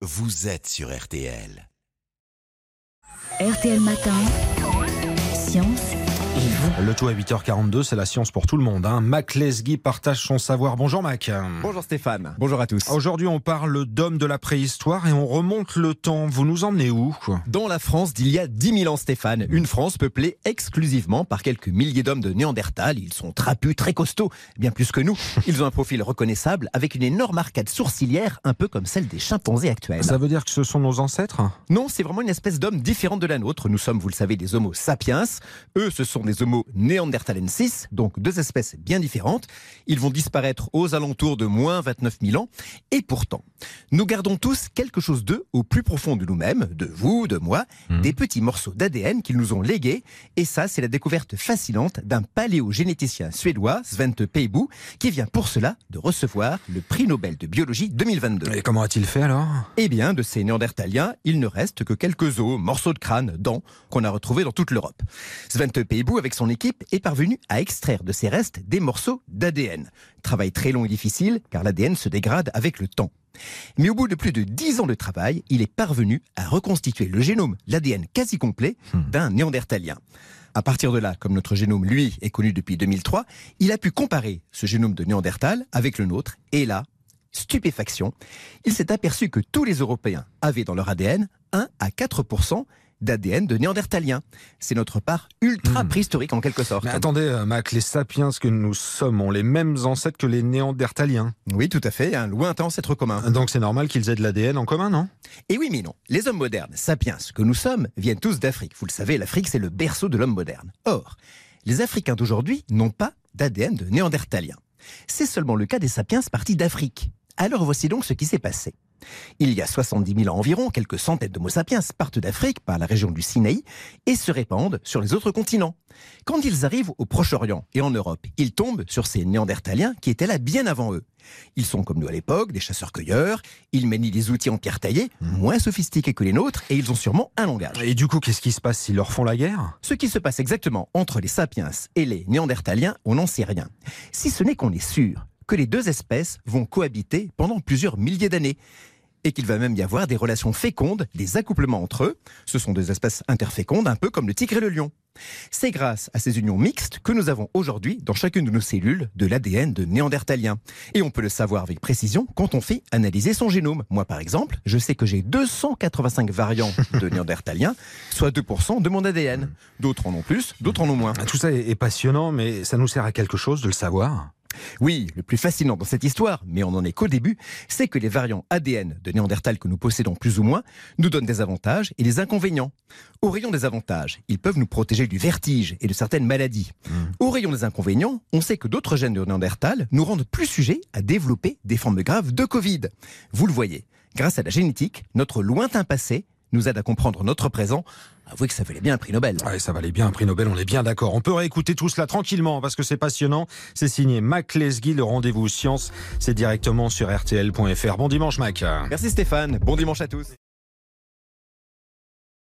vous êtes sur RTL. RTL Matin, Science. Le tout à 8h42, c'est la science pour tout le monde. Hein. Mac Lesguy partage son savoir. Bonjour Mac. Bonjour Stéphane, bonjour à tous. Aujourd'hui, on parle d'hommes de la préhistoire et on remonte le temps. Vous nous emmenez où Dans la France d'il y a 10 000 ans Stéphane, une France peuplée exclusivement par quelques milliers d'hommes de Néandertal. Ils sont trapus, très costauds, bien plus que nous. Ils ont un profil reconnaissable avec une énorme arcade sourcilière, un peu comme celle des chimpanzés actuels. Ça veut dire que ce sont nos ancêtres? Non, c'est vraiment une espèce d'homme différente de la nôtre. Nous sommes, vous le savez, des Homo sapiens. Eux, ce sont des Homo neanderthalensis, donc deux espèces bien différentes. Ils vont disparaître aux alentours de moins 29 000 ans. Et pourtant, nous gardons tous quelque chose d'eux au plus profond de nous-mêmes, de vous, de moi, Mhm. des petits morceaux d'ADN qu'ils nous ont légués. Et ça, c'est la découverte fascinante d'un paléogénéticien suédois, Svante Pääbo, qui vient pour cela de recevoir le prix Nobel de biologie 2022. Et comment a-t-il fait alors? Eh bien, de ces néandertaliens, il ne reste que quelques os, morceaux de crâne, dents, qu'on a retrouvés dans toute l'Europe. Svante Pääbo, avec son équipe, est parvenu à extraire de ces restes des morceaux d'ADN. Travail très long et difficile, car l'ADN se dégrade avec le temps. Mais au bout de plus de 10 ans de travail, il est parvenu à reconstituer le génome, l'ADN quasi complet, d'un néandertalien. À partir de là, comme notre génome, lui, est connu depuis 2003, il a pu comparer ce génome de Néandertal avec le nôtre, et là, stupéfaction, il s'est aperçu que tous les Européens avaient dans leur ADN 1 à 4 d'ADN de néandertalien. C'est notre part ultra préhistorique en quelque sorte. Mais attendez, euh, Mac, les sapiens que nous sommes ont les mêmes ancêtres que les néandertaliens. Oui, tout à fait, un lointain ancêtre commun. Donc c'est normal qu'ils aient de l'ADN en commun, non? Et oui, mais non. Les hommes modernes, sapiens, que nous sommes, viennent tous d'Afrique. Vous le savez, l'Afrique, c'est le berceau de l'homme moderne. Or, les Africains d'aujourd'hui n'ont pas d'ADN de néandertalien. C'est seulement le cas des sapiens partis d'Afrique. Alors voici donc ce qui s'est passé. Il y a 70 000 ans environ, quelques centaines d'Homo sapiens partent d'Afrique par la région du Sinaï et se répandent sur les autres continents. Quand ils arrivent au Proche-Orient et en Europe, ils tombent sur ces néandertaliens qui étaient là bien avant eux. Ils sont comme nous à l'époque, des chasseurs-cueilleurs, ils manient des outils en pierre taillée, moins sophistiqués que les nôtres, et ils ont sûrement un langage. Et du coup, qu'est-ce qui se passe s'ils leur font la guerre? Ce qui se passe exactement entre les sapiens et les néandertaliens, on n'en sait rien. Si ce n'est qu'on est sûr que les deux espèces vont cohabiter pendant plusieurs milliers d'années. Et qu'il va même y avoir des relations fécondes, des accouplements entre eux. Ce sont des espèces interfécondes, un peu comme le tigre et le lion. C'est grâce à ces unions mixtes que nous avons aujourd'hui dans chacune de nos cellules de l'ADN de néandertalien. Et on peut le savoir avec précision quand on fait analyser son génome. Moi, par exemple, je sais que j'ai 285 variants de néandertalien, soit 2% de mon ADN. D'autres en ont plus, d'autres en ont moins. Tout ça est est passionnant, mais ça nous sert à quelque chose de le savoir Oui, le plus fascinant dans cette histoire, mais on n'en est qu'au début, c'est que les variants ADN de Néandertal que nous possédons plus ou moins nous donnent des avantages et des inconvénients. Au rayon des avantages, ils peuvent nous protéger du vertige et de certaines maladies. Au rayon des inconvénients, on sait que d'autres gènes de Néandertal nous rendent plus sujets à développer des formes graves de Covid. Vous le voyez, grâce à la génétique, notre lointain passé nous aide à comprendre notre présent. Avouez que ça valait bien un prix Nobel. Ouais, ça valait bien un prix Nobel, on est bien d'accord. On peut réécouter tout cela tranquillement parce que c'est passionnant. C'est signé Mac Lesguy, le rendez-vous science. C'est directement sur rtl.fr. Bon dimanche, Mac. Merci Stéphane, bon dimanche à tous.